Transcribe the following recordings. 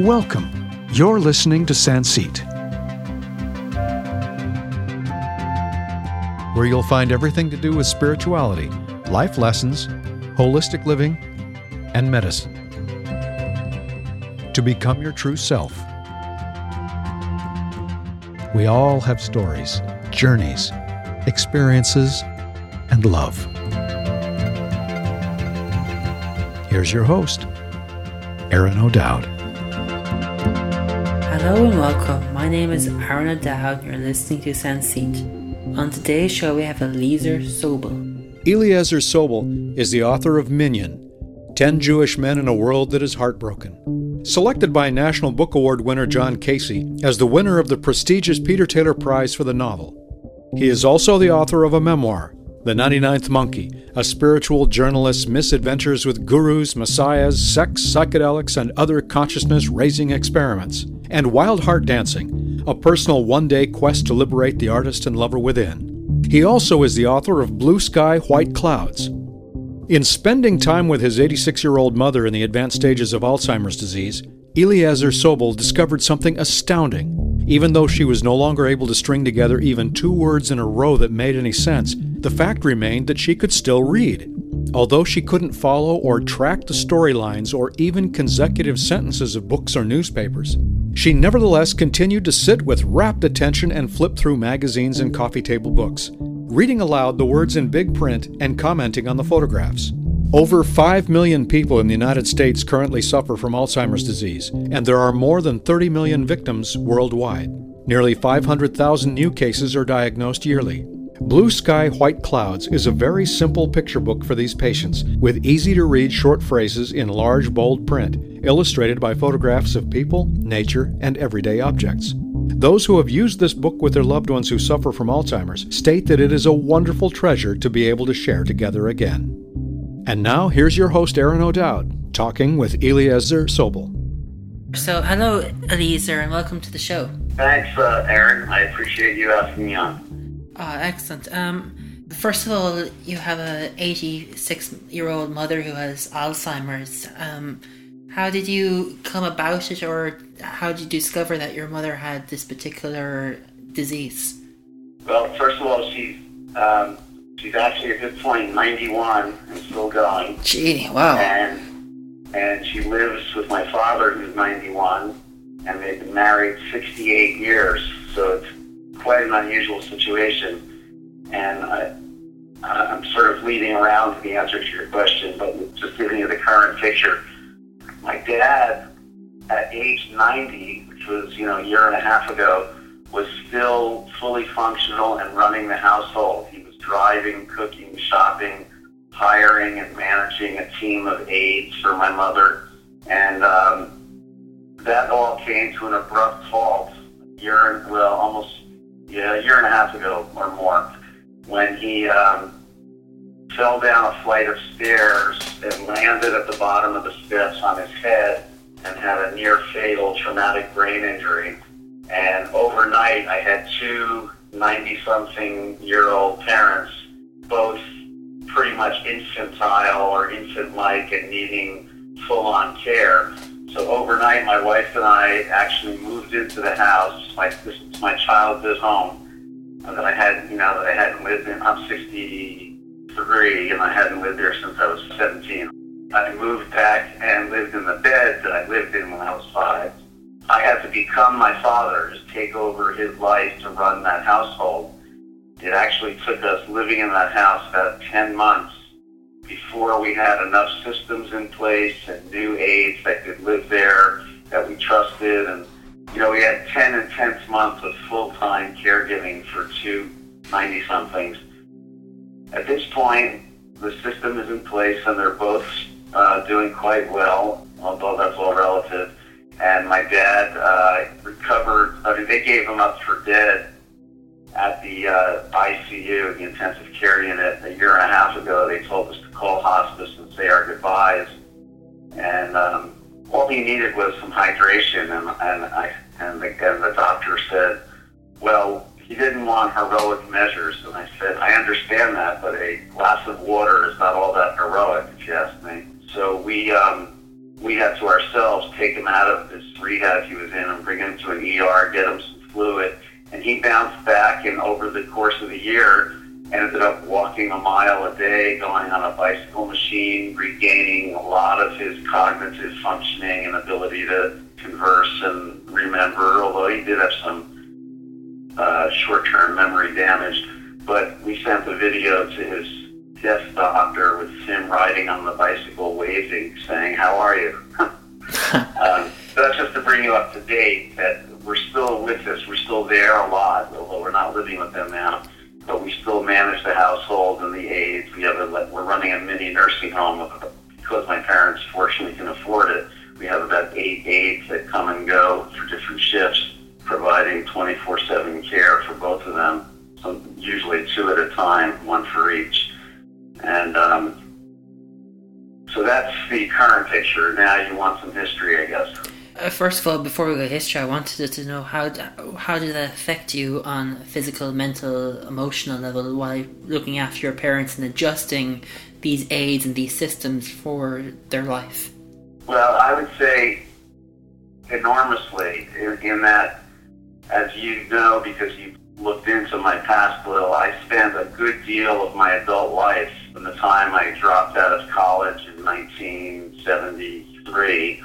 Welcome. You're listening to Sanseet, where you'll find everything to do with spirituality, life lessons, holistic living, and medicine. To become your true self. We all have stories, journeys, experiences, and love. Here's your host, Aaron O'Dowd. Hello and welcome. My name is Aaron O'Dowd and you're listening to Sanseet. On today's show, we have Eliezer Sobel. Eliezer Sobel is the author of Minyan 10 Jewish Men in a World That Is Heartbroken. Selected by National Book Award winner John Casey as the winner of the prestigious Peter Taylor Prize for the novel. He is also the author of a memoir, The 99th Monkey, a spiritual journalist's misadventures with gurus, messiahs, sex, psychedelics, and other consciousness raising experiments and Wild Heart Dancing, a personal one day quest to liberate the artist and lover within. He also is the author of Blue Sky, White Clouds. In spending time with his 86 year old mother in the advanced stages of Alzheimer's disease, Eliezer Sobel discovered something astounding. Even though she was no longer able to string together even two words in a row that made any sense, the fact remained that she could still read. Although she couldn't follow or track the storylines or even consecutive sentences of books or newspapers, she nevertheless continued to sit with rapt attention and flip through magazines and coffee table books, reading aloud the words in big print and commenting on the photographs. Over 5 million people in the United States currently suffer from Alzheimer's disease, and there are more than 30 million victims worldwide. Nearly 500,000 new cases are diagnosed yearly. Blue Sky, White Clouds is a very simple picture book for these patients, with easy to read short phrases in large, bold print, illustrated by photographs of people, nature, and everyday objects. Those who have used this book with their loved ones who suffer from Alzheimer's state that it is a wonderful treasure to be able to share together again. And now, here's your host, Aaron O'Dowd, talking with Eliezer Sobel. So, hello, Eliezer, and welcome to the show. Thanks, uh, Aaron. I appreciate you asking me on. Ah, excellent. Um, first of all, you have a 86 year old mother who has Alzheimer's. Um, how did you come about it, or how did you discover that your mother had this particular disease? Well, first of all, she's um, she's actually at this point 91 and still going. Gee, wow. And and she lives with my father, who's 91, and they've been married 68 years. So it's quite an unusual situation, and I, I'm sort of leading around to the answer to your question, but just giving you the current picture. My dad, at age 90, which was you know a year and a half ago, was still fully functional and running the household. He driving, cooking, shopping, hiring and managing a team of aides for my mother, and um, that all came to an abrupt halt. A year, well, almost yeah, a year and a half ago or more, when he um, fell down a flight of stairs and landed at the bottom of the steps on his head and had a near fatal traumatic brain injury. And overnight, I had two 90 something year old parents, both pretty much infantile or infant like and needing full on care. So overnight, my wife and I actually moved into the house. My, this is my childhood home that I had, you know, that I hadn't lived in. I'm 63, and I hadn't lived there since I was 17. I moved back and lived in the bed that I lived in when I was five. I had to become my father, just take over his life to run that household. It actually took us living in that house about 10 months before we had enough systems in place and new aides that could live there that we trusted. And, you know, we had 10 intense months of full-time caregiving for two 90-somethings. At this point, the system is in place and they're both uh, doing quite well, although that's all relative. And my dad uh, recovered, I mean, they gave him up for dead at the uh, ICU, the intensive care unit, a year and a half ago. They told us to call hospice and say our goodbyes. And um, all he needed was some hydration. And, and, I, and, the, and the doctor said, well, he didn't want heroic measures. And I said, I understand that, but a glass of water is not all that heroic, if you ask me. So we um, we had to ourselves take him out of this rehab he was in and bring him to an ER, get him some fluid, and he bounced back. And over the course of the year, ended up walking a mile a day, going on a bicycle machine, regaining a lot of his cognitive functioning and ability to converse and remember, although he did have some uh, short-term memory damage. But we sent the video to his deaf doctor with him riding on the bicycle, waving, saying, how are you? um, that's just to bring you up to date that we're still with this. We're still there a lot, although we're not living with them now. But we still manage the household and the aides. We have a, we're running a mini nursing home because my parents fortunately can afford it. We have about eight aides that come and go for different shifts, providing 24/7 care for both of them. So usually two at a time, one for each. And um, so that's the current picture. Now you want some history, I guess. Uh, first of all, before we go history, I wanted to know how how did that affect you on physical, mental, emotional level while looking after your parents and adjusting these aids and these systems for their life? Well, I would say enormously in, in that, as you know, because you looked into my past a little, I spent a good deal of my adult life from the time I dropped out of college in 1973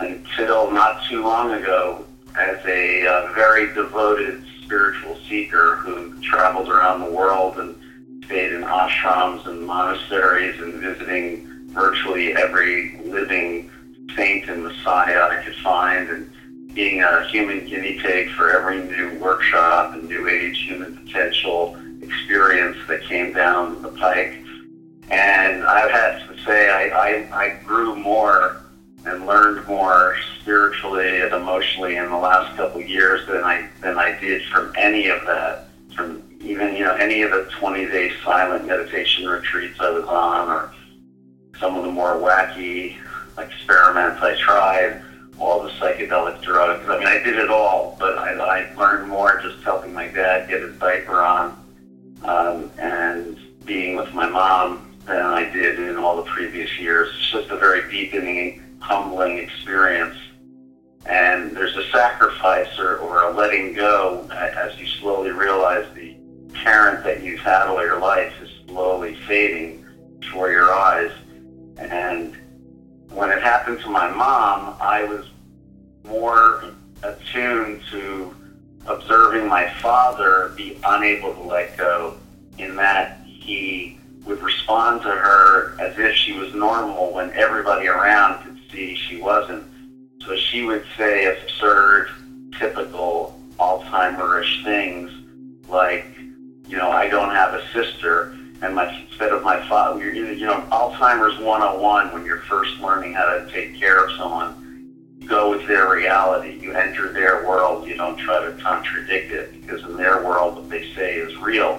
until not too long ago as a uh, very devoted spiritual seeker who traveled around the world and stayed in ashrams and monasteries and visiting virtually every living saint and messiah I could find and being a human guinea pig for every new workshop and new age human potential experience that came down the pike. And I've had to say I, I, I grew more and learned more spiritually and emotionally in the last couple of years than I than I did from any of that. From even you know any of the 20 day silent meditation retreats I was on, or some of the more wacky experiments I tried, all the psychedelic drugs. I mean, I did it all, but I, I learned more just helping my dad get his diaper on um, and being with my mom than I did in all the previous years. It's just a very deepening humbling experience. And there's a sacrifice or, or a letting go as you slowly realize the parent that you've had all your life is slowly fading before your eyes. And when it happened to my mom, I was more attuned to observing my father be unable to let go in that he would respond to her as if she was normal when everybody around could see she wasn't. So she would say absurd, typical Alzheimer-ish things like, you know, I don't have a sister, and my instead of my father, you know, Alzheimer's 101 when you're first learning how to take care of someone. Go with their reality. You enter their world. You don't try to contradict it because in their world, what they say is real.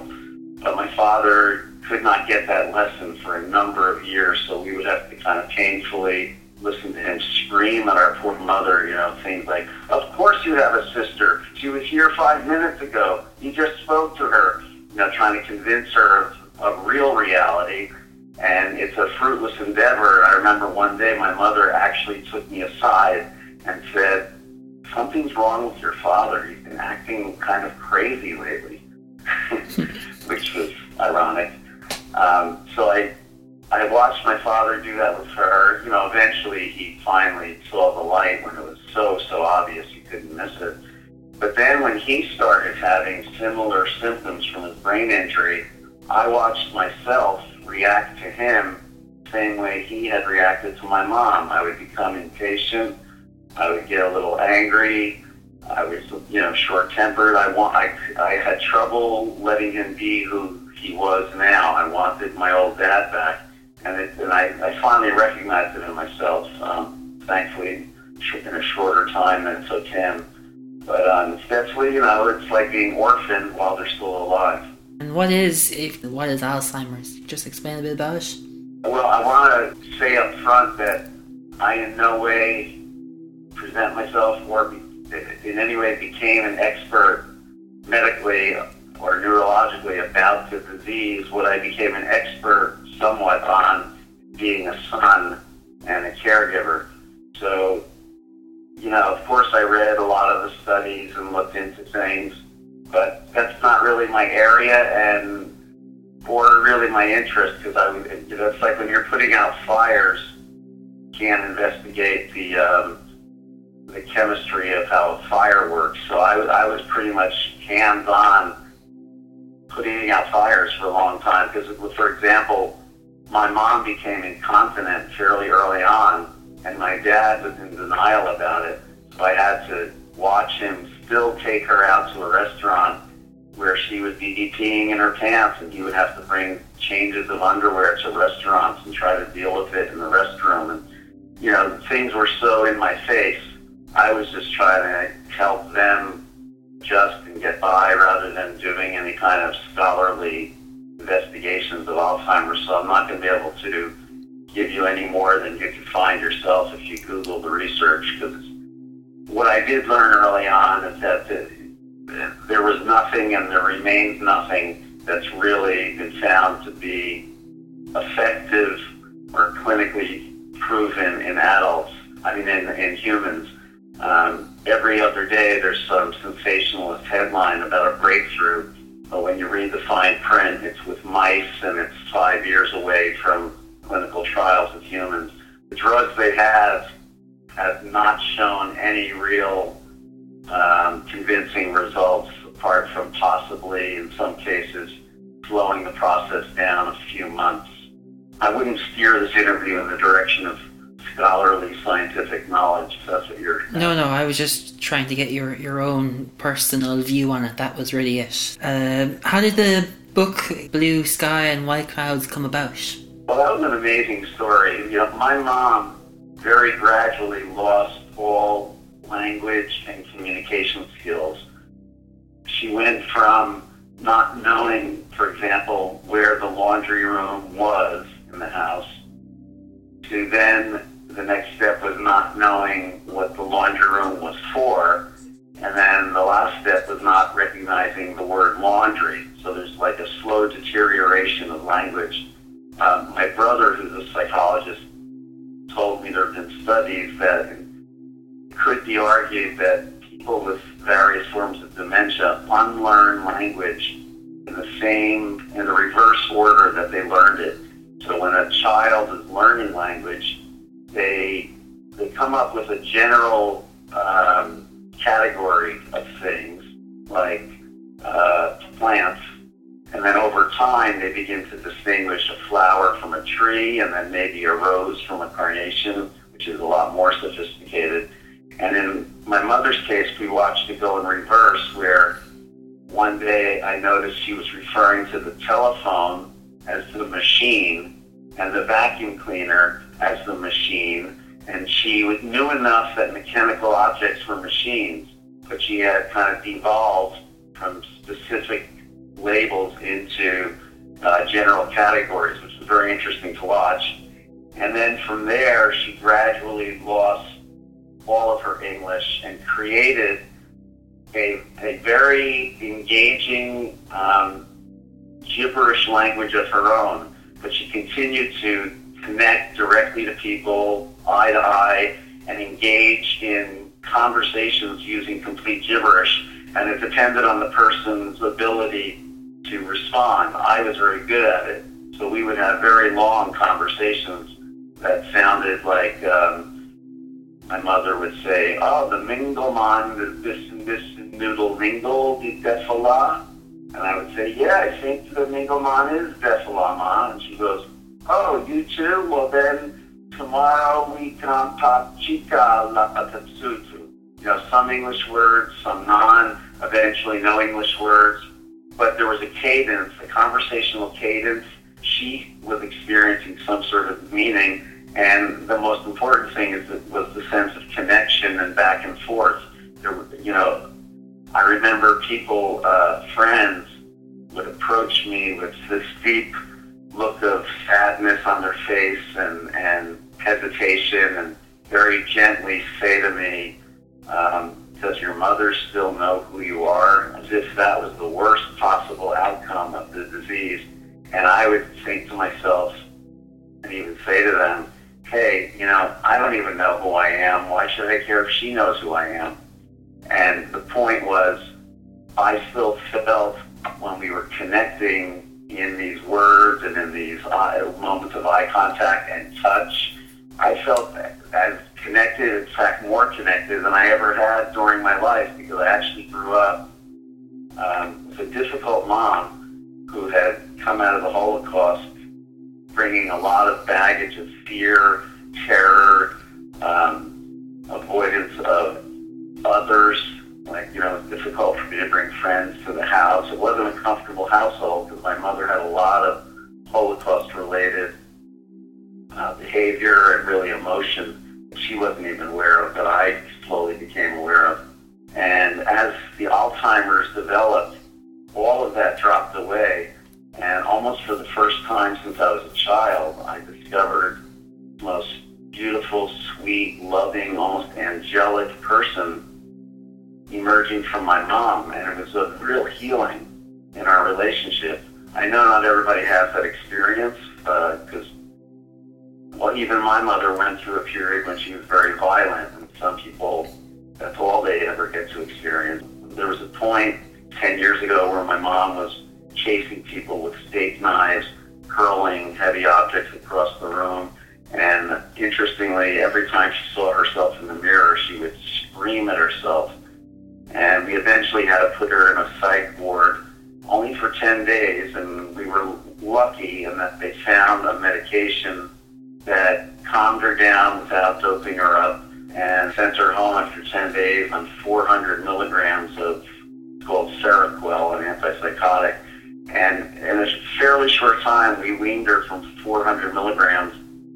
But my father could not get that lesson for a number of years, so we would have to kind of painfully listen to him scream at our poor mother, you know, things like, of course you have a sister. She was here five minutes ago. You just spoke to her, you know, trying to convince her of, of real reality. And it's a fruitless endeavor. I remember one day my mother actually took me aside and said, something's wrong with your father. He's been acting kind of crazy lately, which was ironic. Um, so I I watched my father do that with her. You know, eventually he finally saw the light when it was so, so obvious he couldn't miss it. But then when he started having similar symptoms from his brain injury, I watched myself react to him the same way he had reacted to my mom. I would become impatient. I would get a little angry. I was, you know, short-tempered. I want, I, I had trouble letting him be who he was now. I wanted my old dad back and, it, and I, I finally recognized it in myself. Um, thankfully, in a shorter time than it took him. But um, essentially, you know, it's like being orphaned while they're still alive. And what is if what is Alzheimer's? Just explain a bit about it. Well, I want to say up front that I in no way present myself or in any way became an expert medically or neurologically about the disease. What I became an expert somewhat on being a son and a caregiver. So, you know, of course, I read a lot of the studies and looked into things, but that's not really my area and or really my interest because I, you know, it's like when you're putting out fires, you can't investigate the um, the chemistry of how a fire works. So I, I was pretty much hands-on putting out fires for a long time because, for example, my mom became incontinent fairly early on, and my dad was in denial about it. So I had to watch him still take her out to a restaurant where she would be peeing in her pants, and he would have to bring changes of underwear to restaurants and try to deal with it in the restroom. And you know, things were so in my face. I was just trying to help them just and get by rather than doing any kind of scholarly investigations of Alzheimer's. So I'm not going to be able to give you any more than you can find yourself if you Google the research. Because what I did learn early on is that the, there was nothing and there remains nothing that's really been found to be effective or clinically proven in adults. I mean, in, in humans. Um, every other day, there's some sensationalist headline about a breakthrough. But when you read the fine print, it's with mice and it's five years away from clinical trials with humans. The drugs they have have not shown any real um, convincing results apart from possibly, in some cases, slowing the process down a few months. I wouldn't steer this interview in the direction of scholarly scientific knowledge. If that's what you're. No, no. I was just trying to get your your own personal view on it. That was really it. Um, how did the book Blue Sky and White Clouds come about? Well, that was an amazing story. You know, my mom very gradually lost all language and communication skills. She went from not knowing, for example, where the laundry room was in the house, to then the next step was not knowing what the laundry room was for, and then the last step was not recognizing the word laundry. So there's like a slow deterioration of language. Um, my brother, who's a psychologist, told me there have been studies that could be argued that people with various forms of dementia unlearn language in the same, in the reverse order that they learned it. So when a child is learning language, they they come up with a general um, category of things like uh, plants, and then over time they begin to distinguish a flower from a tree, and then maybe a rose from a carnation, which is a lot more sophisticated. And in my mother's case, we watched it go in reverse, where one day I noticed she was referring to the telephone as the machine and the vacuum cleaner as the machine. And she knew enough that mechanical objects were machines, but she had kind of devolved from specific labels into uh, general categories, which was very interesting to watch. And then from there, she gradually lost all of her English and created a, a very engaging um, gibberish language of her own. But she continued to connect directly to people, eye to eye, and engage in conversations using complete gibberish. And it depended on the person's ability to respond. I was very good at it, so we would have very long conversations that sounded like um, my mother would say, "Oh, the mingle Mingleman is this and this and noodle mingle the defala," and I would say, "Yeah, I think the mingle Mingleman is defala, ma," and she goes, Oh, you too? Well, then tomorrow we can talk chica la lapatapsutu. You know, some English words, some non, eventually no English words. But there was a cadence, a conversational cadence. She was experiencing some sort of meaning. And the most important thing is that was the sense of connection and back and forth. There, you know, I remember people, uh, friends, would approach me with this deep look of sadness on their face and, and hesitation and very gently say to me, um, does your mother still know who you are? As if that was the worst possible outcome of the disease. And I would think to myself, and even say to them, hey, you know, I don't even know who I am. Why should I care if she knows who I am? And the point was, I still felt when we were connecting in these words and in these uh, moments of eye contact and touch, I felt that as connected, in fact, more connected than I ever had during my life because I actually grew up um, with a difficult mom who had come out of the Holocaust bringing a lot of baggage of fear, terror, um, avoidance of others. Like, you know, it was difficult for me to bring friends to the house. It wasn't a comfortable household because my mother had a lot of Holocaust-related uh, behavior and really emotion she wasn't even aware of, but I slowly became aware of. And as the Alzheimer's developed, all of that dropped away. And almost for the first time since I was a child, I discovered the most beautiful, sweet, loving, almost angelic person emerging from my mom. And it was a real healing in our relationship. I know not everybody has that experience because, uh, well, even my mother went through a period when she was very violent, and some people, that's all they ever get to experience. There was a point 10 years ago where my mom was chasing people with steak knives, hurling heavy objects across the room. And interestingly, every time she saw herself in the mirror, she would scream at herself. And we eventually had to put her in a psych ward only for 10 days. And we were lucky in that they found a medication that calmed her down without doping her up and sent her home after 10 days on 400 milligrams of called Seroquel, an antipsychotic. And in a fairly short time, we weaned her from 400 milligrams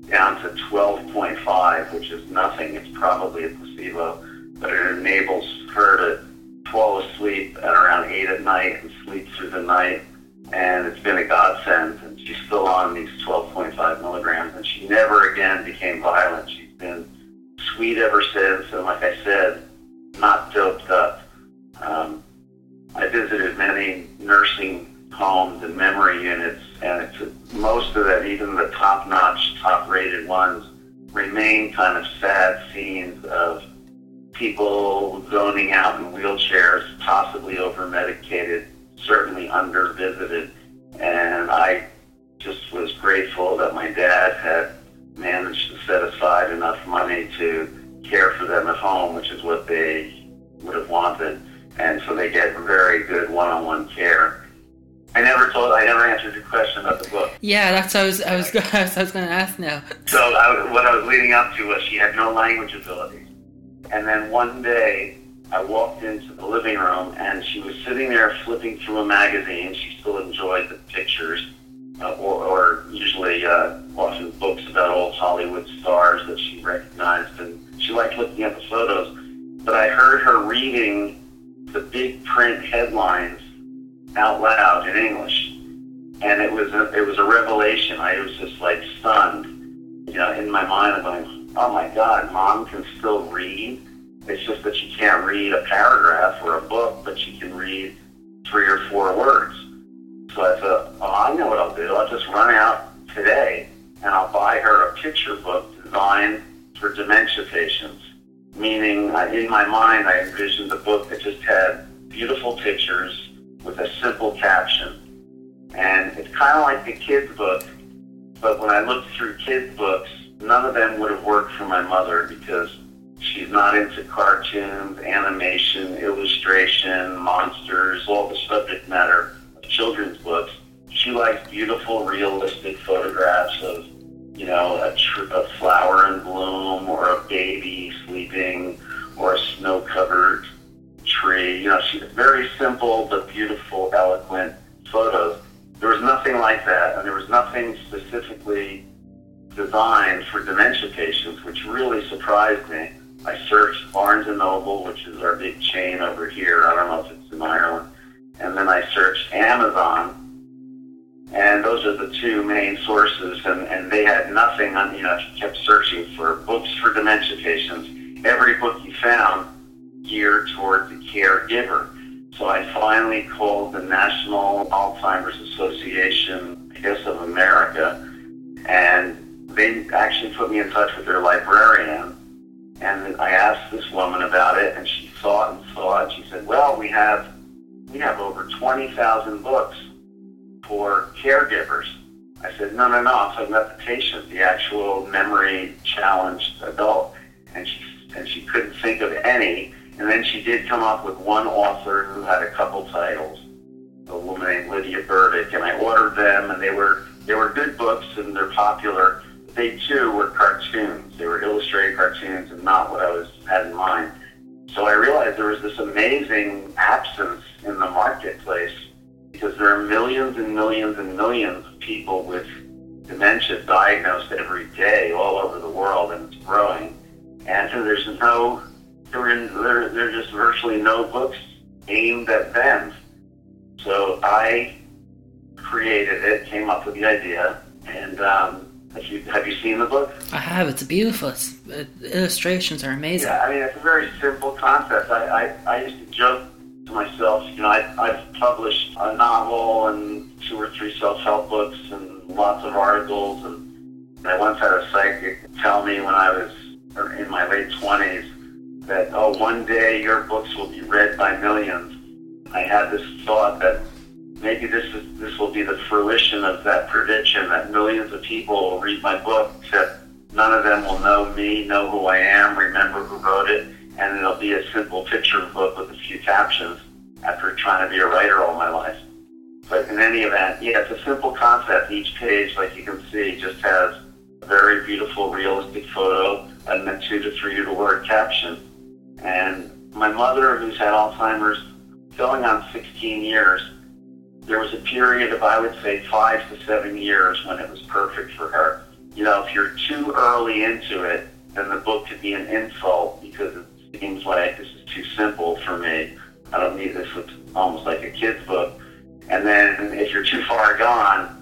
down to 12.5, which is nothing. It's probably a placebo, but it enables her to fall asleep at around 8 at night and sleep through the night. And it's been a godsend. And she's still on these 12.5 milligrams, and she never again became violent. She's been sweet ever since, and like I said, not doped up. Um, I visited many nursing homes and memory units, and it's most of them, even the top-notch, top-rated ones, remain kind of sad scenes of people zoning out in wheelchairs, possibly over-medicated, certainly under-visited, and I just was grateful that my dad had managed to set aside enough money to care for them at home, which is what they would have wanted, and so they get very good one-on-one care I never told. I never answered your question about the book. Yeah, that's what I was. I was. I was, I was going to ask now. So I, what I was leading up to was she had no language ability, and then one day I walked into the living room and she was sitting there flipping through a magazine. She still enjoyed the pictures, uh, or, or usually uh, often books about old Hollywood stars that she recognized, and she liked looking at the photos. But I heard her reading the big print headlines out loud in English, and it was a, it was a revelation. I was just like stunned, you know, in my mind. I'm going, oh my God, mom can still read. It's just that she can't read a paragraph or a book, but she can read three or four words. So I thought, oh, I know what I'll do. I'll just run out today and I'll buy her a picture book designed for dementia patients. Meaning, in my mind, I envisioned a book that just had beautiful pictures with a simple caption. And it's kind of like the kids' book, but when I looked through kids' books, none of them would have worked for my mother because she's not into cartoons, animation, illustration, monsters, all the subject matter beautiful, realistic photographs of, you know, a, tr- a flower in bloom or a baby sleeping or a snow-covered tree. You know, she very simple but beautiful, eloquent photos. There was nothing like that, and there was nothing specifically designed for dementia patients, which really surprised me. I searched Barnes and Noble, which is our big chain over here. I don't know if it's in Ireland. And then I searched Amazon, and those are the two main sources. And, and they had nothing on. You know, if kept searching for books for dementia patients, every book you found geared toward the caregiver. So I finally called the National Alzheimer's Association, I guess, of America, and they actually put me in touch with their librarian. And I asked this woman about it, and she it and saw it. She said, "Well, we have we have over twenty thousand books for caregivers." I said, "No, no, no. I'm talking about the patient, the actual memory challenged adult." And she and she couldn't think of any. And then she did come up with one author who had a couple titles, a woman named Lydia Burdick, and I ordered them, and they were they were good books and they're popular they too were cartoons. They were illustrated cartoons and not what I was had in mind. So I realized there was this amazing absence in the marketplace because there are millions and millions and millions of people with dementia diagnosed every day all over the world and it's growing. And so there's no, there, in, there, are just virtually no books aimed at them. So I created it, came up with the idea, and um, have you, have you seen the book? I have. It's beautiful. It's, uh, illustrations are amazing. Yeah, I mean, it's a very simple concept. I, I, I used to joke to myself, you know, I, I've published a novel and two or three self-help books and lots of articles. And I once had a psychic tell me when I was in my late 20s that, oh, one day your books will be read by millions. I had this thought that maybe this is this will be the fruition of that prediction that millions of people will read my book, except none of them will know me, know who I am, remember who wrote it, and it'll be a simple picture book with a few captions after trying to be a writer all my life. But in any event, yeah, it's a simple concept. Each page, like you can see, just has a very beautiful, realistic photo and then two to three word caption. And my mother, who's had Alzheimer's going on 16 years, there was a period of, I would say, five to seven years when it was perfect for her. You know, if you're too early into it, then the book could be an insult because it seems like this is too simple for me. I don't need this. It's almost like a kid's book. And then if you're too far gone,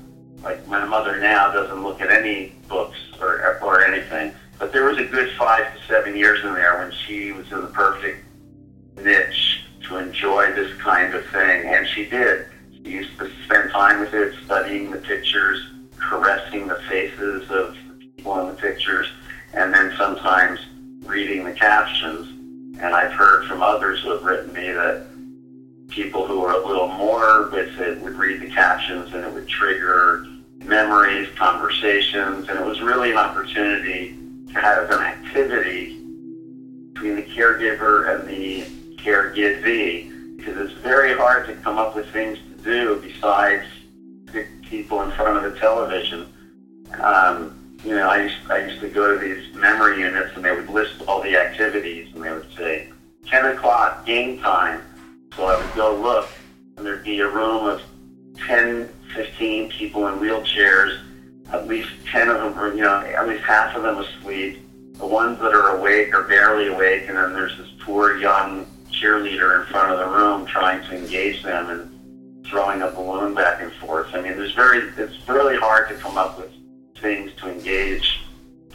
like my mother now doesn't look at any books or, or anything. But there was a good five to seven years in there when she was in the perfect niche to enjoy this kind of thing, and she did She used to spend time with it, studying the pictures, caressing the faces of the people in the pictures, and then sometimes reading the captions. And I've heard from others who have written me that people who are a little more with it would read the captions and it would trigger memories, conversations, and it was really an opportunity to have an activity between the caregiver and the caregivee because it's very hard to come up with things to do besides people in front of the television. Um, you know, I used, I used to go to these memory units and they would list all the activities and they would say, 10 o'clock, game time. So I would go look and there'd be a room of 10, 15 people in wheelchairs. At least 10 of them were, you know, at least half of them asleep. The ones that are awake are barely awake, and then there's this poor young cheerleader in front of the room trying to engage them. And throwing a balloon back and forth. I mean, there's very, it's really hard to come up with things to engage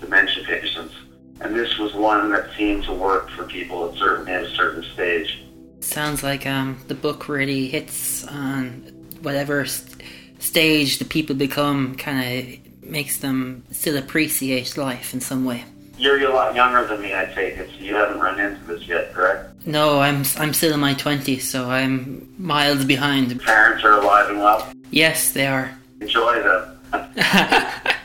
dementia patients. And this was one that seemed to work for people at certain at a certain stage. Sounds like um, the book really hits on whatever st- stage the people become, kind of makes them still appreciate life in some way. You're a lot younger than me, I take it. So you haven't run into this yet, correct? No, I'm I'm still in my twenties, so I'm miles behind. Parents are alive and well. Yes, they are. Enjoy them.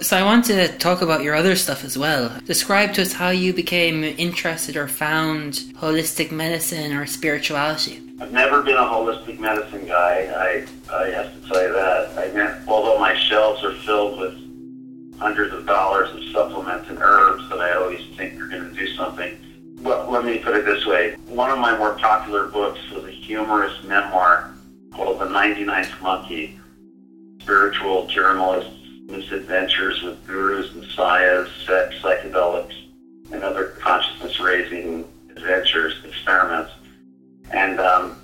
so I want to talk about your other stuff as well. Describe to us how you became interested or found holistic medicine or spirituality. I've never been a holistic medicine guy. I I have to tell you that. I mean, although my shelves are filled with hundreds of dollars of supplements and herbs that I always think are going to do something. Well, let me put it this way. One of my more popular books was a humorous memoir called The 99th Monkey, Spiritual Misadventures with Gurus, Messiahs, Sex, Psychedelics, and other consciousness-raising adventures, experiments. And um,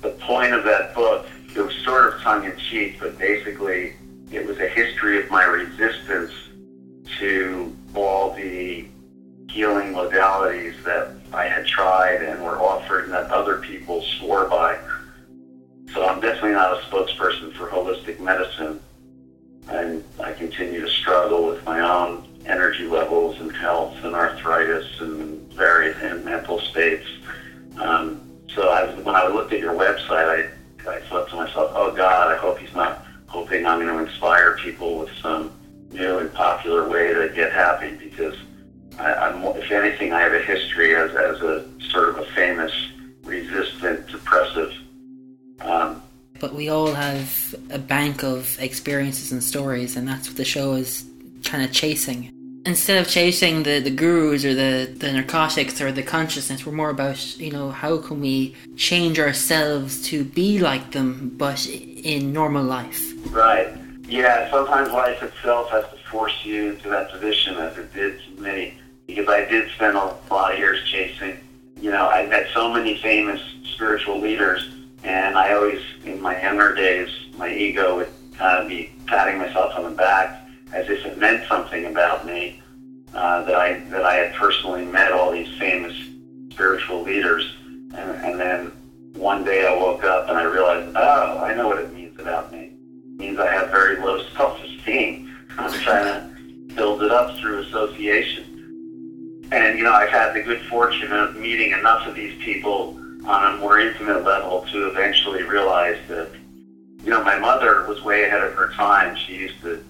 the point of that book, it was sort of tongue-in-cheek, but basically it was a history of my resistance to all the healing modalities that I had tried and were offered and that other people swore by. So I'm definitely not a spokesperson for holistic medicine. And I continue to struggle with my own energy levels and health and arthritis and various and mental states. Um, so I, when I looked at your website, I, I thought to myself, oh God, I hope he's not hoping I'm going to inspire people with some new and popular way to get happy because I, I'm, if anything, I have a history as, as a sort of a famous resistant depressive. Um, but we all have a bank of experiences and stories, and that's what the show is kind of chasing. Instead of chasing the, the gurus or the, the narcotics or the consciousness, we're more about, you know, how can we change ourselves to be like them, but in normal life. Right. Yeah, sometimes life itself has to force you into that position as it did to me. Because I did spend a lot of years chasing. You know, I met so many famous spiritual leaders and I always, in my younger days, my ego would kind of be patting myself on the back as if it meant something about me uh, that I that I had personally met all these famous spiritual leaders, and, and then one day I woke up and I realized, oh, I know what it means about me. It means I have very low self-esteem. I'm trying to build it up through association. And you know, I've had the good fortune of meeting enough of these people on a more intimate level to eventually realize that, you know, my mother was way ahead of her time. She used to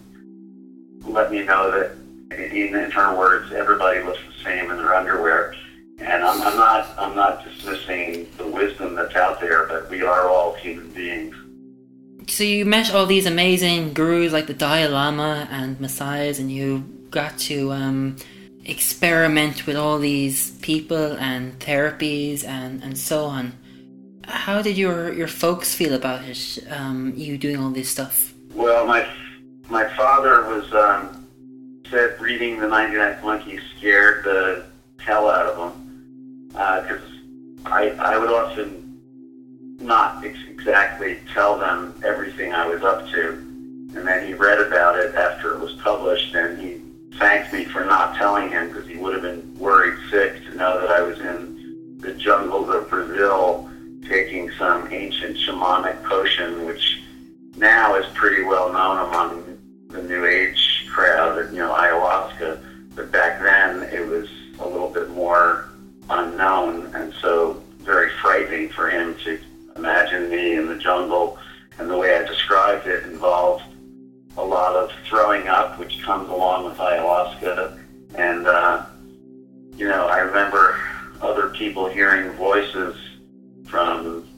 let me know that, in, in her words, everybody looks the same in their underwear. And I'm, I'm not, I'm not dismissing the wisdom that's out there, but we are all human beings. So you met all these amazing gurus like the Dalai Lama and messiahs, and you got to um, experiment with all these people and therapies and, and so on. How did your, your folks feel about it, um, you doing all this stuff? Well, my my father was um, said reading the 99 Monkeys scared the hell out of him because uh, I, I would often not ex- exactly tell them everything I was up to. And then he read about it after it was published and he thanked me for not telling him because he would have been worried sick to know that I was in the jungles of Brazil taking some ancient shamanic potion, which now is pretty well known among the New Age crowd, you know, ayahuasca. But back then it was a little bit more unknown, and so very frightening for him to imagine me in the jungle. And the way I described it involved a lot of throwing up, which comes along with ayahuasca. And, uh, you know, I remember other people hearing voices from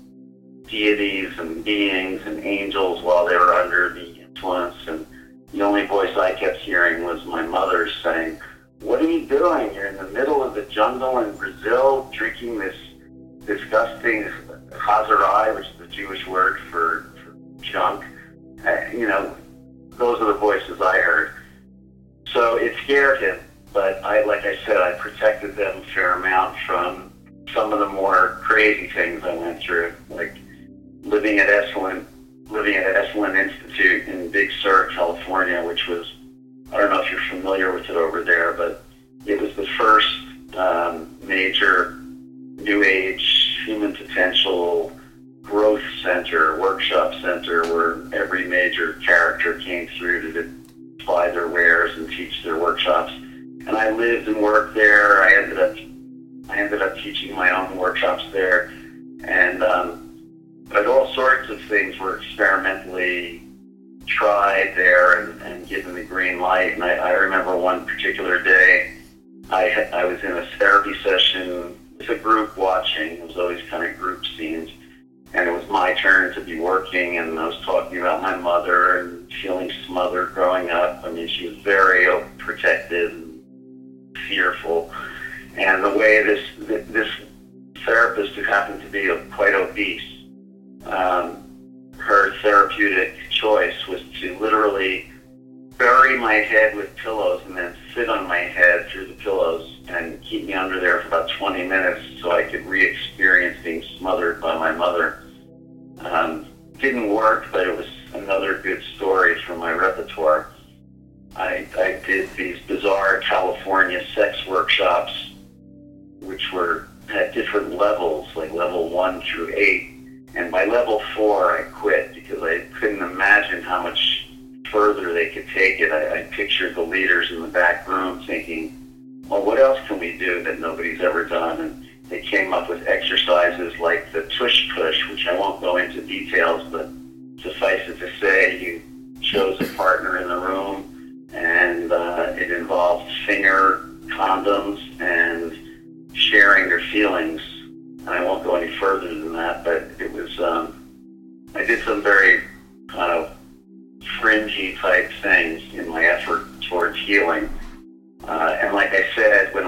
deities and beings and angels while they were under the influence. And the only voice I kept hearing was my mother saying, what are you doing? You're in the middle of the jungle in Brazil drinking this disgusting chazarai, which is the Jewish word for, for junk. Uh, you know, those are the voices I heard. So it scared him, but I, like I said, I protected them a fair amount from some of the more crazy things I went through, like living at Esalen, living at Esalen Institute in Big Sur, California, which was, I don't know if you're familiar with it over there, but it was the first um, major New Age human potential growth center, workshop center, where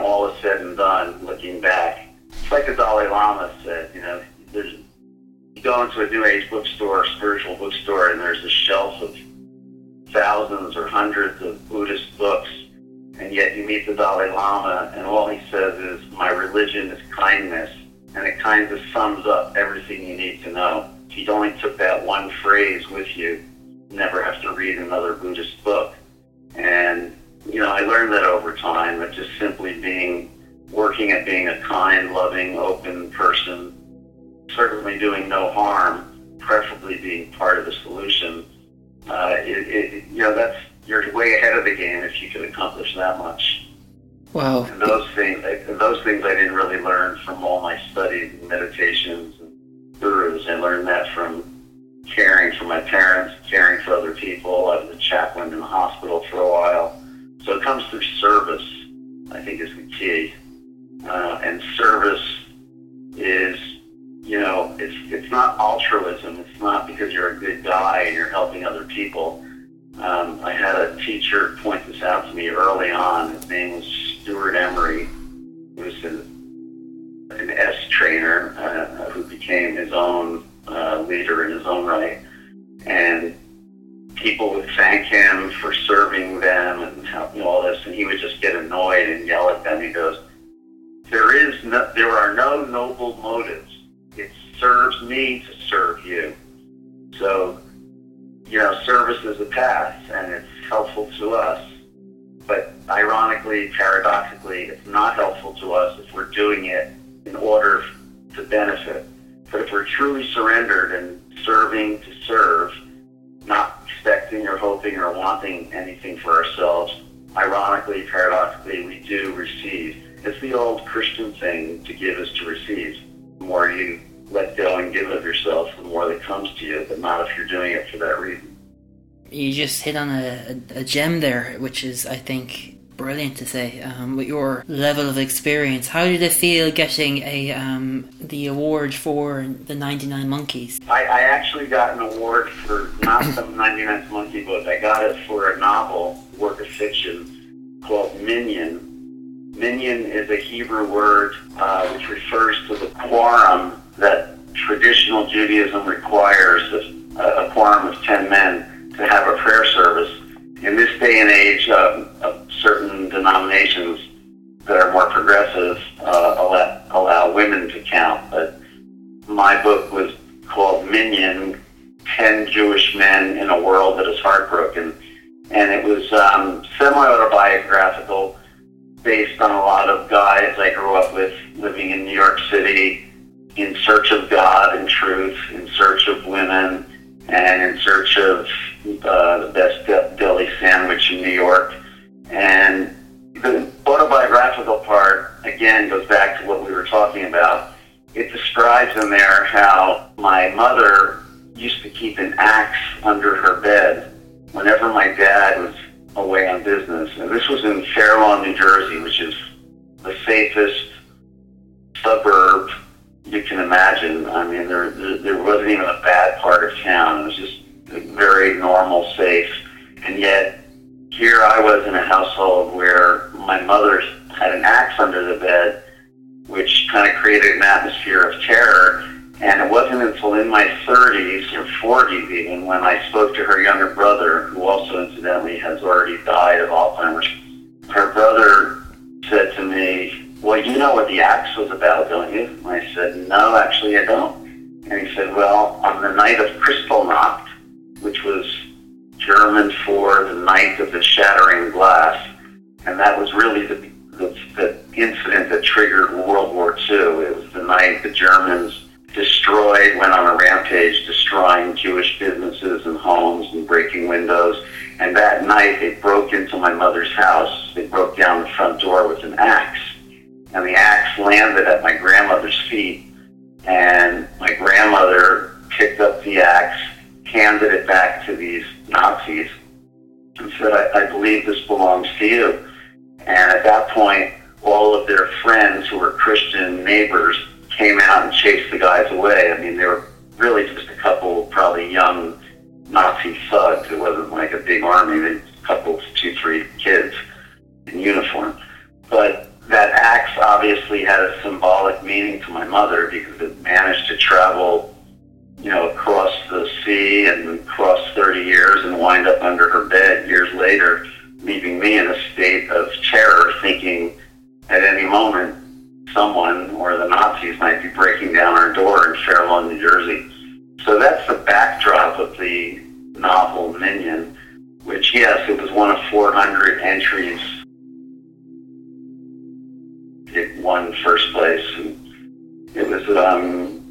all is said and done, looking back, it's like the Dalai Lama said, you know, there's, you go into a New Age bookstore, spiritual bookstore, and there's a shelf of thousands or hundreds of Buddhist books, and yet you meet the Dalai Lama, and all he says is, my religion is kindness, and it kind of sums up everything you need to know. If you only took that one phrase with you, you never have to read another Buddhist book. And, you know, I learned that over time, that just simply being working at being a kind, loving, open person, certainly doing no harm, preferably being part of the solution. Uh, it, it, you know, that's you're way ahead of the game if you can accomplish that much. Wow. And those things, and those things I didn't really learn from all my studies and meditations and gurus. I learned that from caring for my parents, caring for other people. I was a chaplain in the hospital for a while. So it comes through service, I think is the key uh, and service is, you know, it's it's not altruism. It's not because you're a good guy and you're helping other people. Um, I had a teacher point this out to me early on. His name was Stuart Emery. He was an, an est trainer uh, who became his own uh, leader in his own right. And people would thank him for serving them and you know, all this, and he would just get annoyed and yell at them. He goes, there is no, there are no noble motives. It serves me to serve you. So, you know, service is a path and it's helpful to us. But ironically, paradoxically, it's not helpful to us if we're doing it in order to benefit. But if we're truly surrendered and serving to serve, not expecting or hoping or wanting anything for ourselves, ironically, paradoxically, we do receive. It's the old Christian thing to give is to receive. The more you let go and give of yourself, the more that comes to you, but not if you're doing it for that reason. You just hit on a, a, gem there, which is, I think, brilliant to say. Um, with your level of experience, how did it feel getting a um, the award for the 99 Monkeys? I, I actually got an award for not the 99th Monkey book. I got it for a novel, work of fiction, called Minyan. Minyan is a Hebrew word uh, which refers to the quorum that traditional Judaism requires, a, a quorum of 10 men, to have a prayer service. In this day and age, of certain denominations that are more progressive uh, allow, allow women to count. But my book was called Minyan, 10 Jewish Men in a World That is Heartbroken. And it was um, semi-autobiographical based on a lot of guys I grew up with living in New York City in search of God and truth, in search of women, and in search of uh, the best deli sandwich in New York. And the autobiographical part, again, goes back to what we were talking about. It describes in there how my mother used to keep an axe under her bed whenever my dad was away on business. And this was in Fair Lawn, New Jersey, which is the safest suburb you can imagine. I mean, there, there wasn't even a bad part of town. It was just very normal, safe. And yet, here I was in a household where my mother had an axe under the bed, which kind of created an atmosphere of terror. And it wasn't until in my 30s or 40s even when I spoke to her younger brother, who also incidentally has already died of Alzheimer's. Her brother said to me, well, you know what the axe was about, don't you? And I said, no, actually I don't. And he said, well, on the night of Kristallnacht, which was German for the night of the shattering glass, and that was really the, the, the incident that triggered World War II. It was the night the Germans destroyed, went on a rampage, destroying Jewish businesses and homes and breaking windows. And that night, they broke into my mother's house. They broke down the front door with an axe. And the axe landed at my grandmother's feet. And my grandmother picked up the axe, handed it back to these Nazis, and said, I, I believe this belongs to you. And at that point, all of their friends who were Christian neighbors came out and chased the guys away. I mean, they were really just a couple probably young Nazi thugs. It wasn't like a big army. They a couple, two, three kids in uniform. But that axe obviously had a symbolic meaning to my mother because it managed to travel, you know, across the sea and across 30 years and wind up under her bed years later, leaving me in a state of terror, thinking at any moment someone or the Nazis might be breaking down our door in Fair Lawn, New Jersey. So that's the backdrop of the novel Minyan, which, yes, it was one of 400 entries. It won first place. And it was um,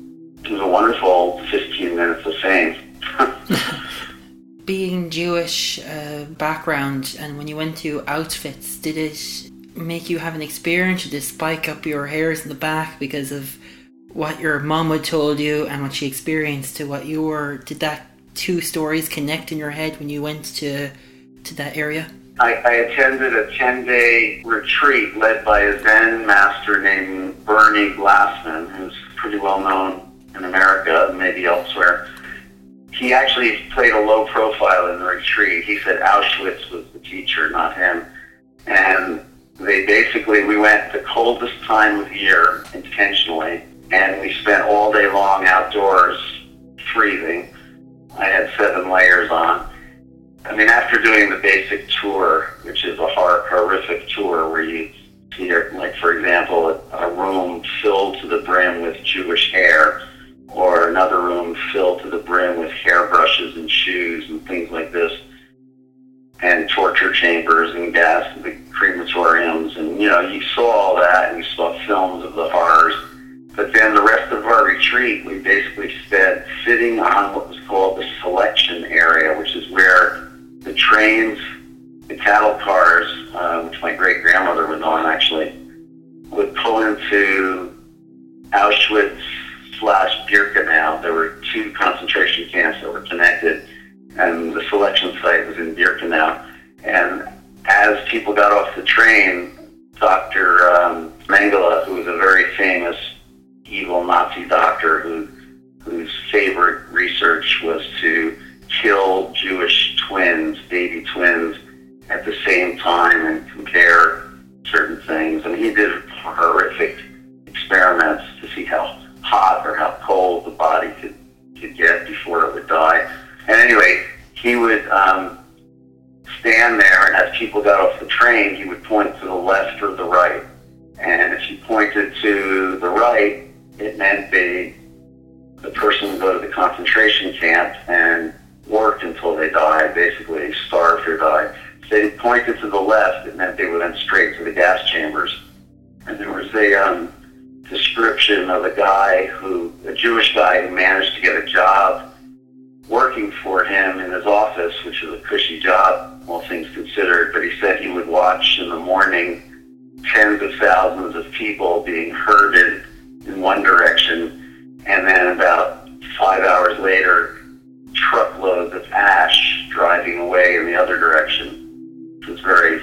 it was a wonderful 15 minutes of fame. Being Jewish uh, background, and when you went to Auschwitz, did it make you have an experience? Did it spike up your hairs in the back because of what your mom had told you and what she experienced to what you were? Did that two stories connect in your head when you went to to that area? I, I attended a 10 day retreat led by a Zen master named Bernie Glassman, who's pretty well known in America, maybe elsewhere. He actually played a low profile in the retreat. He said Auschwitz was the teacher, not him. And they basically, we went the coldest time of year intentionally, and we spent all day long outdoors freezing. I had seven layers on. I mean, after doing the basic tour, which is a hor- horrific tour where you see, like, for example, a, room filled to the brim with Jewish hair, or another room filled to the brim with hairbrushes and shoes and things like this, and torture chambers and gas, and the crematoriums, and you know, you saw all that, and you saw films of the horrors. But then the rest of our retreat, we basically spent sitting on what was called the selection area, which is where the trains, the cattle cars, uh, which my great grandmother was on actually, would pull into Auschwitz slash Birkenau. There were two concentration camps that were connected, and the selection site was in Birkenau. And as people got off the train, Dr. Um, Mengele, who was a very famous evil Nazi doctor who, whose favorite research was to kill Jewish twins, baby twins, at the same time and compare certain things. And he did horrific experiments to see how hot or how cold the body could, could get before it would die. And anyway, he would um, stand there, and as people got off the train, he would point to the left or the right. And if he pointed to the right, it meant they, the person would go to the concentration camp and worked until they died, basically starved or died. If they pointed to the left, it meant they were then straight to the gas chambers. And there was a um, description of a guy who, a Jewish guy who managed to get a job working for him in his office, which was a cushy job, all things considered. But he said he would watch in the morning tens of thousands of people being herded in one direction, and then about five hours later, truckloads of ash driving away in the other direction. It was very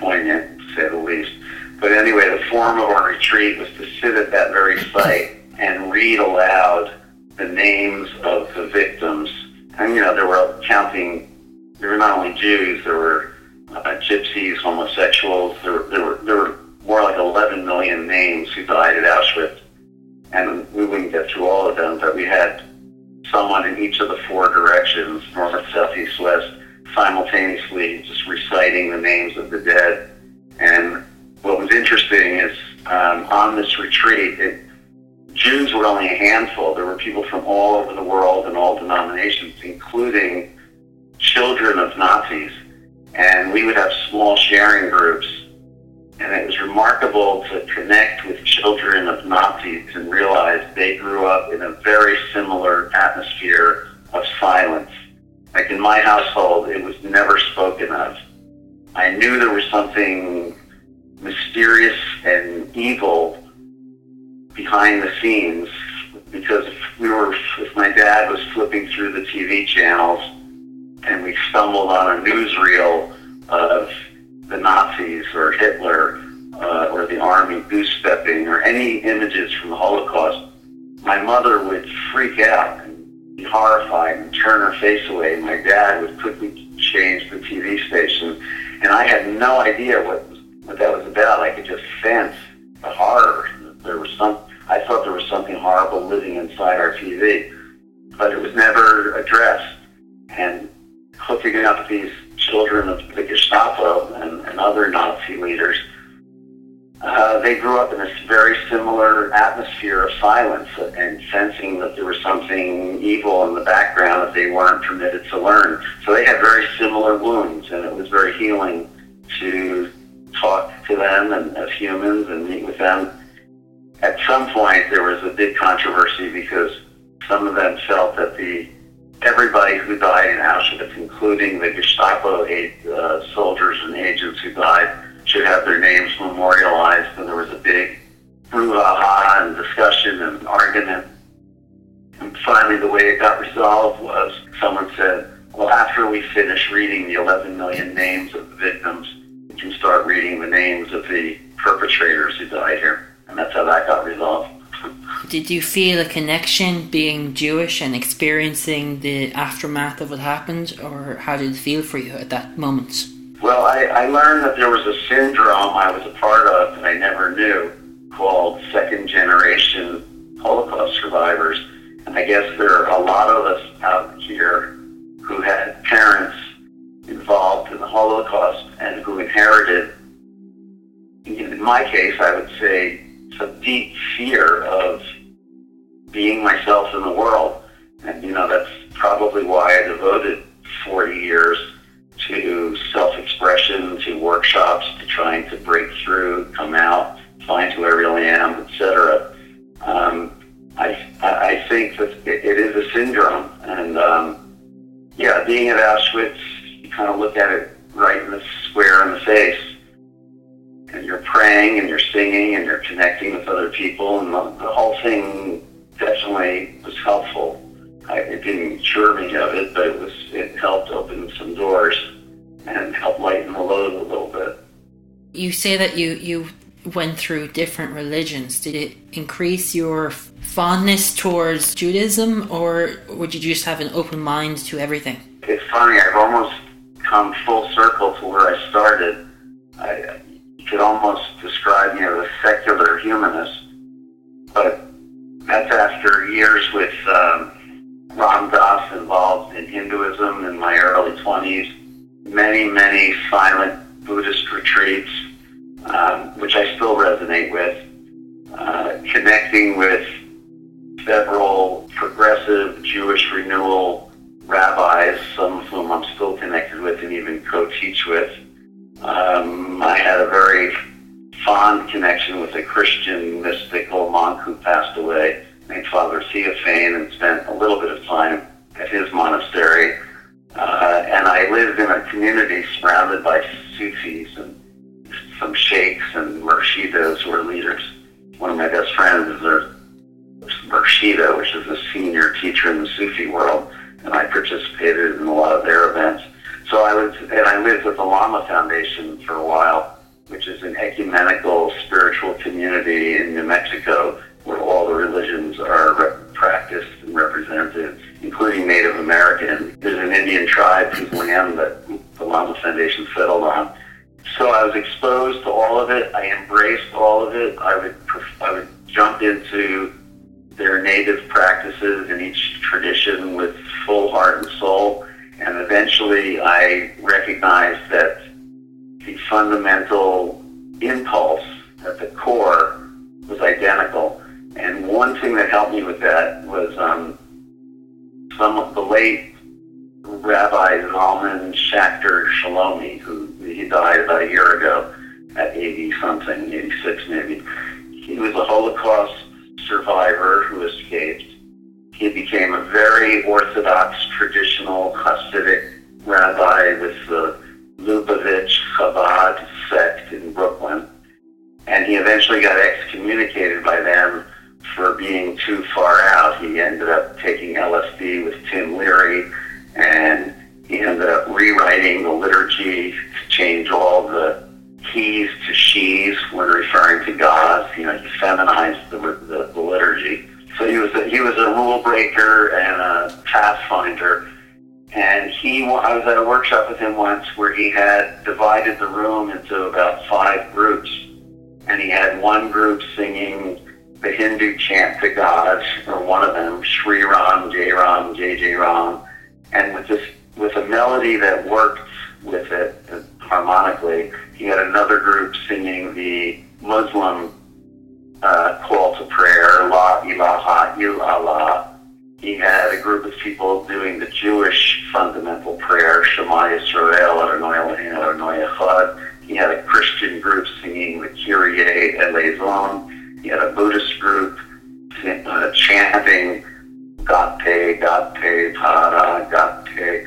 poignant, to say the least. But anyway, the form of our retreat was to sit at that very site and read aloud the names of the victims. And, you know, there were counting, there were not only Jews, there were uh, gypsies, homosexuals, there, there, were, there were more like 11 million names who died at Auschwitz. And we wouldn't get through all of them, but we had someone in each of the four directions, north, south, east, west, simultaneously just reciting the names of the dead. And what was interesting is um, on this retreat, it, Jews were only a handful. There were people from all over the world and all denominations, including children of Nazis. And we would have small sharing groups. And it was remarkable to connect with children of Nazis and realize they grew up in a very similar atmosphere of silence like in my household, it was never spoken of. I knew there was something mysterious and evil behind the scenes because we were, if my dad was flipping through the TV channels and we stumbled on a newsreel of the Nazis or Hitler uh, or the army goose stepping or any images from the Holocaust, my mother would freak out and be horrified and turn her face away. My dad would quickly change the TV station, and I had no idea what what that was about. I could just sense the horror. There was some. I thought there was something horrible living inside our TV, but it was never addressed. And hooking up these children of the Gestapo and, and other Nazi leaders uh, they grew up in a very similar atmosphere of silence and sensing that there was something evil in the background that they weren't permitted to learn. So they had very similar wounds, and it was very healing to talk to them and as humans and meet with them. At some point, there was a big controversy because some of them felt that the everybody who died in Auschwitz, including the Gestapo uh, soldiers and agents who died, should have their names memorialized. And there was a big brouhaha and discussion and argument. And finally, the way it got resolved was someone said, well, after we finish reading the 11 million names of the victims, we can start reading the names of the perpetrators who died here. And that's how that got resolved. Did you feel a connection being Jewish and experiencing the aftermath of what happened, or how did it feel for you at that moment? Well, I, I learned that there was a syndrome I was a part of that I never knew called second generation Holocaust survivors. And I guess there are a lot of us out here who had parents involved in the Holocaust and who inherited, in my case, I would say, some deep fear of being myself in the world. And, you know, that's probably why I devoted 40 years to self-expression, to workshops, to trying to break through, come out, find who I really am, etc. Um, I, I think that it, it is a syndrome, and um, yeah, being at Auschwitz, you kind of look at it right in the square in the face, and you're praying and you're singing and you're connecting with other people, and the, the whole thing definitely was helpful. I, it didn't cure me of it, but it was it helped open some doors and help lighten the load a little bit. You say that you you went through different religions. Did it increase your fondness towards Judaism, or would you just have an open mind to everything? It's funny. I've almost come full circle to where I started. I, you could almost describe you as a secular humanist, but that's after years with um, Ram Dass involved in Hinduism in my early 20s many, many silent Buddhist retreats, um, which I still resonate with, uh, connecting with several progressive Jewish renewal rabbis, some of whom I'm still connected with and even co-teach with. Um, I had a very fond connection with a Christian mystical monk who passed away named Father Theophane and spent a little bit of time at his monastery. Uh, and I lived in a community surrounded by Sufis and some sheikhs and murshidas who are leaders. One of my best friends is a murshida, which is a senior teacher in the Sufi world, and I participated in a lot of their events. So I was, and I lived with the Lama Foundation for a while, which is an ecumenical spiritual community in New Mexico where all the religions are practiced and represented including Native American. There's an Indian tribe whose land that the Lama Foundation settled on. So I was exposed to all of it. I embraced all of it. I would I would jump into their native practices in each tradition with full heart and soul. And eventually I recognized that the fundamental impulse at the core was identical. And one thing that helped me with that was um, some of the late Rabbi Zalman Schachter Shalomi, who he died about a year ago at 80 something, 86 maybe. He was a Holocaust survivor who escaped. He became a very orthodox, traditional Hasidic rabbi with the Lubavitch Chabad sect in Brooklyn. And he eventually got excommunicated by them for being too far out. He ended up taking LSD with Tim Leary and he ended up rewriting the liturgy to change all the he's to she's when referring to God. You know, he feminized the, the, the liturgy. So he was a, he was a rule breaker and a pathfinder. And he, I was at a workshop with him once where he had divided the room into about five groups, and he had one group singing the Hindu chant to God, or one of them, Sri Ram, Jai Ram, Jai Ram, and with this with a melody that worked with it harmonically. He had another group singing the Muslim uh, call to prayer, La ilaha illallah. He had a group of people doing the Jewish fundamental prayer, Shema Yisrael, Adonai Eloheinu, Adonai Echad. He had a Christian group singing the Kyrie eleison. He had a Buddhist group uh, chanting Gate, Gate, Tara, Gate.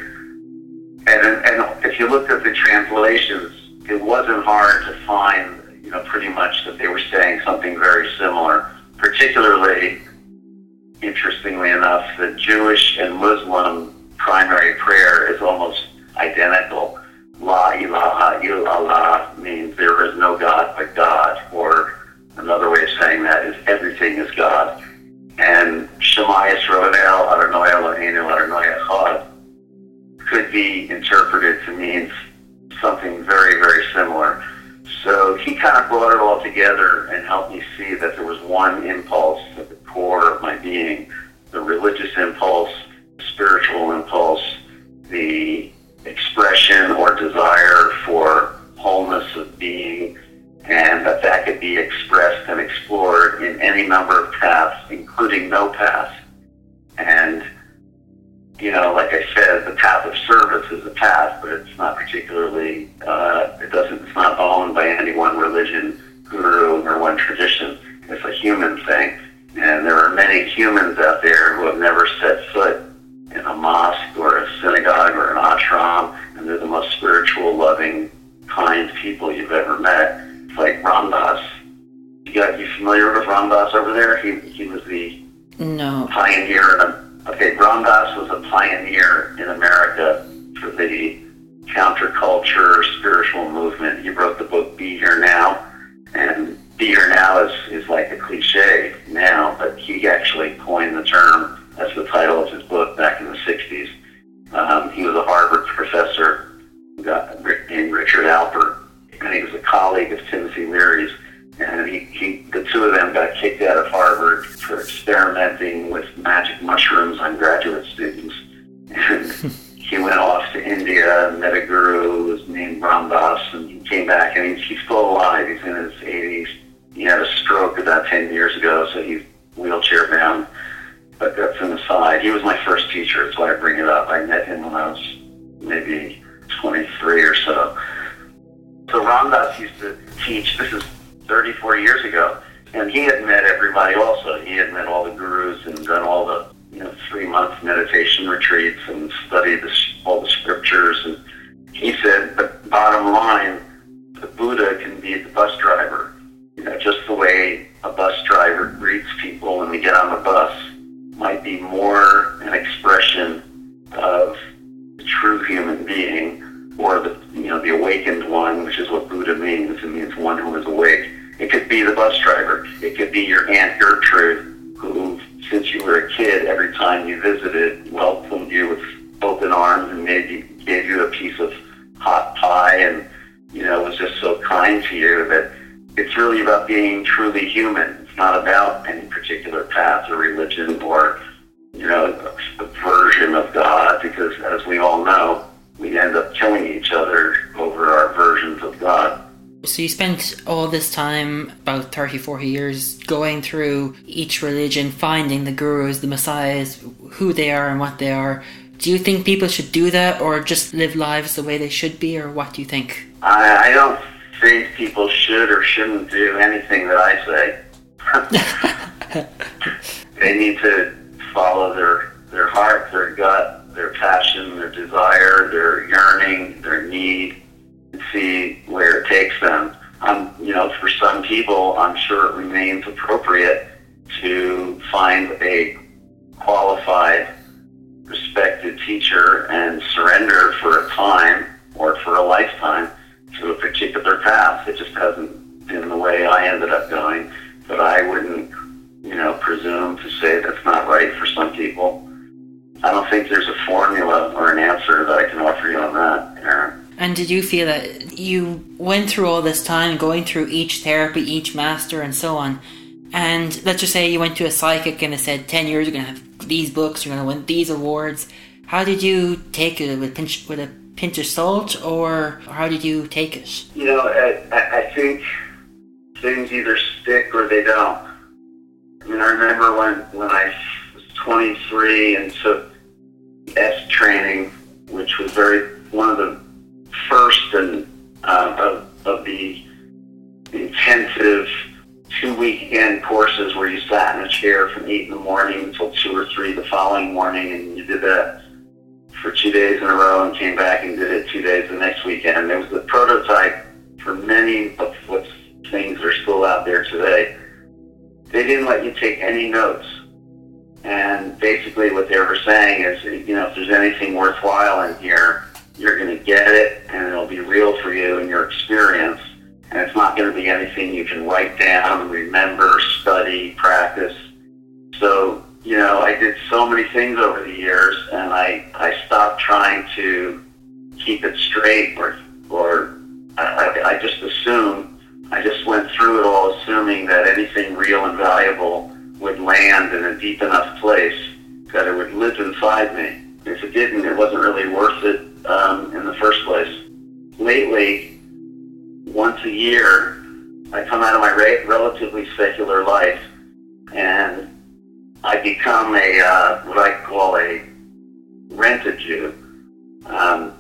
And, and if you looked at the translations, it wasn't hard to find you know, pretty much that they were saying something very similar. Particularly, interestingly enough, the Jewish and Muslim primary prayer is almost identical. La ilaha illallah means there is no God but God, or another way of saying that is everything is God. And Shema Yisrael Adonai Eloheinu Adonai Echad could be interpreted to mean something very, very similar. So he kind of brought it all together and helped me see that there was one impulse at the core of my being the religious impulse, the spiritual impulse, the expression or desire for wholeness of being, and that that could be expressed and explored in any number of paths, including no path. And you know, like I said, the path of service is a path, but it's not particularly, uh, it doesn't, it's not owned by any one religion, guru, or one tradition. It's a human thing. And there are many humans out there who have never set foot in a mosque or a synagogue or an ashram, and they're the most spiritual, loving, kind people you've ever met. It's like Ram Dass. You got you familiar with Ram Dass over there? He he was the no. pioneer in a Okay, Ram Dass was a pioneer in America for the counterculture spiritual movement. He wrote the book Be Here Now, and Be Here Now is, is like a cliche 30, 40 years, going through each religion, finding the gurus, the messiahs, who they are and what they are. Do you think people should do that or just live lives the way they should be, or what do you think? I, I don't think people should or shouldn't do anything that I say. they need to follow their their heart, their gut, their passion, their desire, their yearning, their need, and see where it takes them. Um, you know, for some people, I'm sure it remains appropriate to find a qualified, respected teacher and surrender for a time or for a lifetime to a particular path. It just hasn't been the way I ended up going, but I wouldn't, you know, presume to say that's not right for some people. I don't think there's a formula or an answer that I can offer you on that, Aaron. And did you feel that you went through all this time going through each therapy, each master, and so on? And let's just say you went to a psychic and it said 10 years you're going to have these books, you're going to win these awards. How did you take it with, pinch, with a pinch of salt, or how did you take it? You know, I, I think things either stick or they don't. I mean, I remember when, when I was 23 and took est training, which was very one of the first and uh, of, of the intensive two weekend courses where you sat in a chair from 8 in the morning until 2 or 3 the following morning, and you did that for two days in a row and came back and did it two days the next weekend. It was the prototype for many of what things are still out there today. They didn't let you take any notes. And basically what they were saying is, you know, if there's anything worthwhile in here, you're going to get it and it'll be real for you and your experience. And it's not going to be anything you can write down, remember, study, practice. So, you know, I did so many things over the years and I, I stopped trying to keep it straight or, or I, I just assumed, I just went through it all assuming that anything real and valuable would land in a deep enough place that it would live inside me. If it didn't, it wasn't really worth it um, in the first place. Lately, once a year, I come out of my re- relatively secular life and I become a uh, what I call a rented Jew. Um,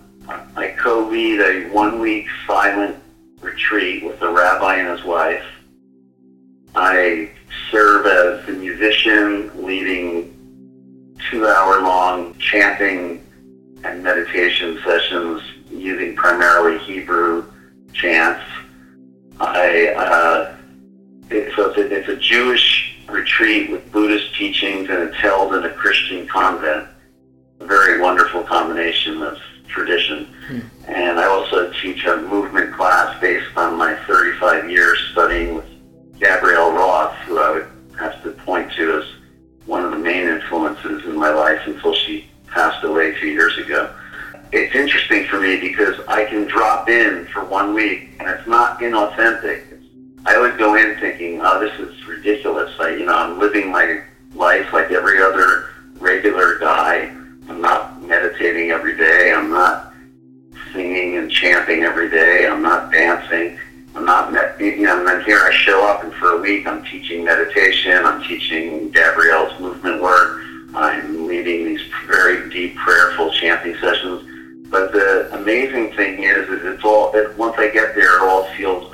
I co-lead a one-week silent retreat with a rabbi and his wife. I serve as the musician leading two-hour-long chanting and meditation sessions using primarily Hebrew chants. I uh, it, so it's a, it's a Jewish retreat with Buddhist teachings, and it's held in a Christian convent. A very wonderful combination of tradition. Hmm. And I also teach a movement class based on my 35 years studying with Gabrielle Roth, who I would have to point to as one of the main influences in my life until she passed away two years ago. It's interesting for me because I can drop in for one week and it's not inauthentic. I always go in thinking, oh, this is ridiculous. I, you know, I'm living my life like every other regular guy. I'm not meditating every day. I'm not singing and chanting every day. I'm not dancing. I'm not, you know, and then here I show up and for a week I'm teaching meditation. I'm teaching Gabrielle's movement work. I'm leading these very deep, prayerful chanting sessions. But the amazing thing is, is it's all, it, once I get there, it all feels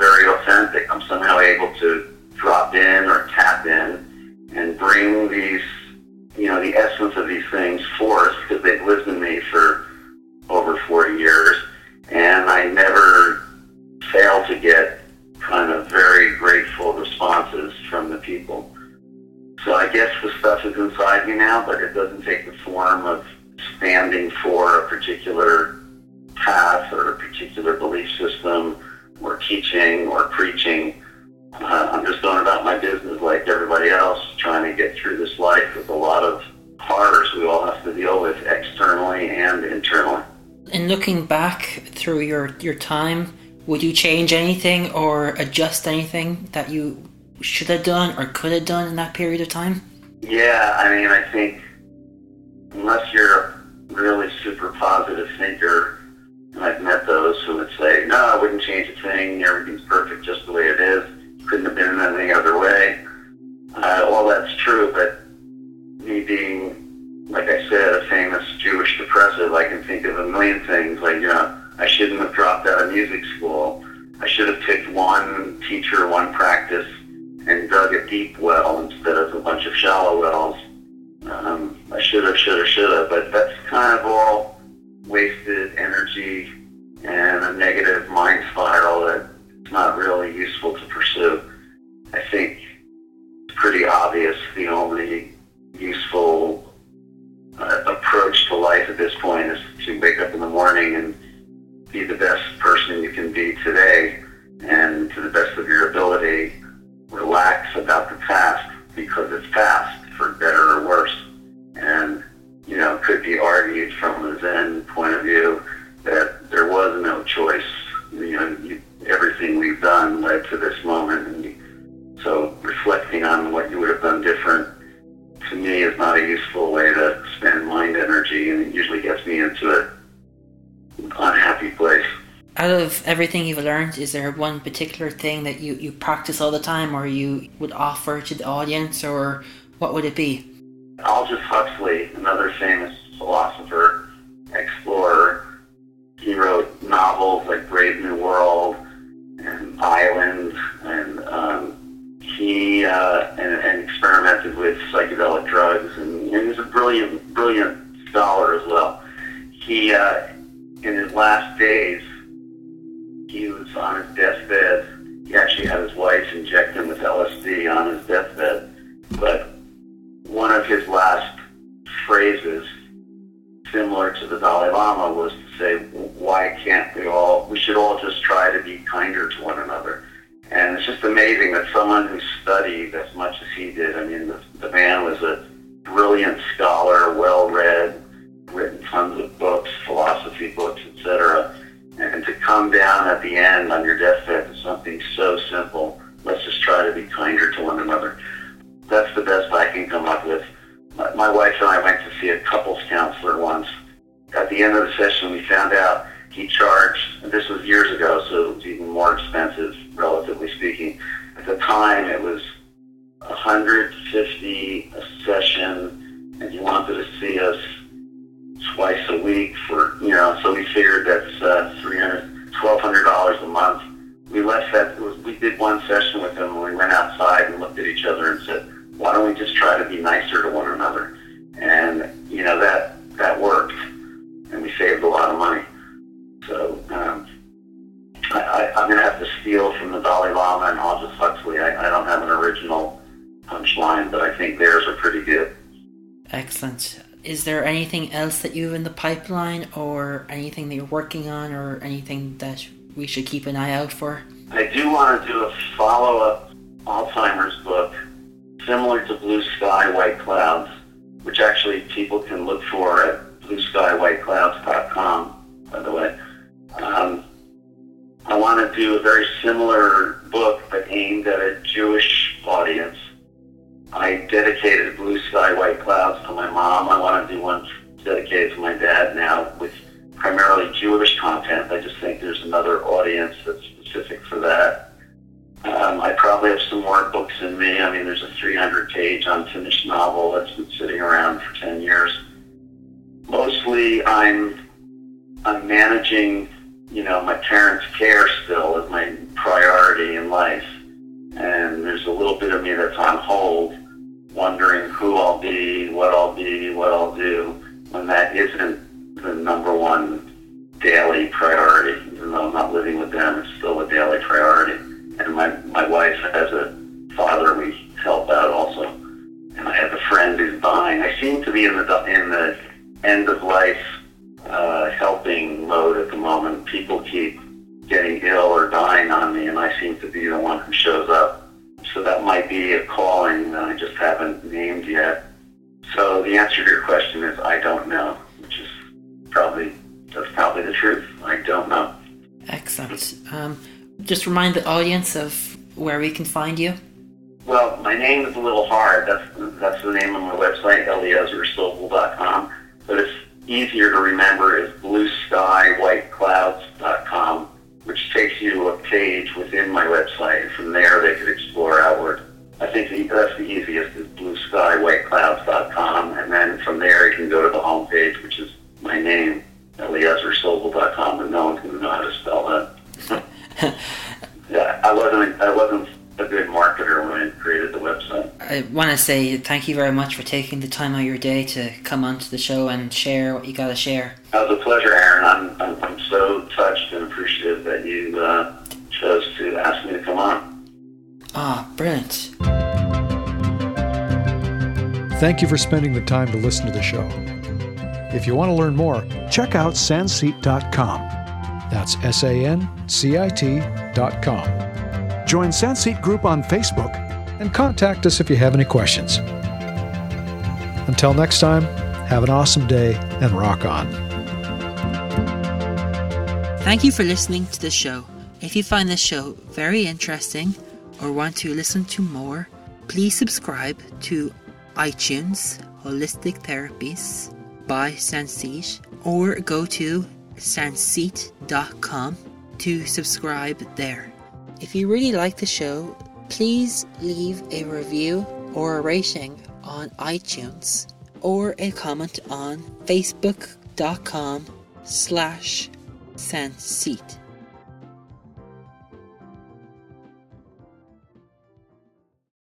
you change anything or adjust anything that you should have done or could have done in that period of time? Yeah, I mean, I think everything you've learned, is there one particular thing that you, you practice all the time or you would offer to the audience or what would it be? Aldous Huxley, another famous left that, we did one session with him and we went outside and looked at each other and said, why don't we just try to be nicer to one another? And, you know, that, that worked and we saved a lot of money. So, um, I, I, I'm going to have to steal from the Dalai Lama and Aldous Huxley. I, I don't have an original punchline, but I think theirs are pretty good. Excellent is there anything else that you have in the pipeline or anything that you're working on or anything that we should keep an eye out for? I do want to do a follow up Alzheimer's book similar to Blue Sky, White Clouds, which actually people can look for at blueskywhiteclouds.com, by the way. Um, I want to do a very similar book but aimed at a Jewish audience I dedicated Blue Sky White Clouds to my mom. I want to do one dedicated to my dad now with primarily Jewish content. I just think there's another audience that's specific for that. Um, I probably have some more books in me. I mean, there's a 300 page unfinished novel that's been sitting around for 10 years. Mostly I'm, I'm managing, you know, my parents' care still as my priority in life. And there's a little bit of me that's on hold wondering who I'll be, what I'll be, what I'll do, when that isn't the number one daily priority. Even though I'm not living with them, it's still a daily priority. And my, my wife has a father we help out also. And I have a friend who's dying. I seem to be in the, in the end of life uh, helping mode at the moment. People keep getting ill or dying on me, and I seem to be the one who shows up so that might be a calling that I just haven't named yet. So the answer to your question is I don't know, truth. I don't know. Excellent. Um, just remind the audience of where we can find you. Well, my name is a little hard. That's that's the name of my website, eliezersobel.com. But it's easier to remember is blueskywhiteclouds.com which takes you to a page within my website. From there, they could explore outward. I think that's the easiest is blueskywhiteclouds.com, and then from there you can go to the homepage, which is my name, eliezersobel.com, and no one's going to know how to spell that. yeah, I wasn't. I wasn't a good marketer when I created the website. I want to say thank you very much for taking the time out of your day to come onto the show and share what you got to share. It was a pleasure, Aaron. I'm, I'm, I'm so touched and appreciative that you uh, chose to ask me to come on. Ah, brilliant. Thank you for spending the time to listen to the show. If you want to learn more, check out sancit.com. That's S A N C I T.com. Join Sancit Group on Facebook and contact us if you have any questions. Until next time, have an awesome day and rock on. Thank you for listening to the show. If you find this show very interesting or want to listen to more, please subscribe to iTunes Holistic Therapies by Sancit or go to sancit.com to subscribe there. If you really like the show, please leave a review or a rating on iTunes or a comment on facebook.com slash sancit.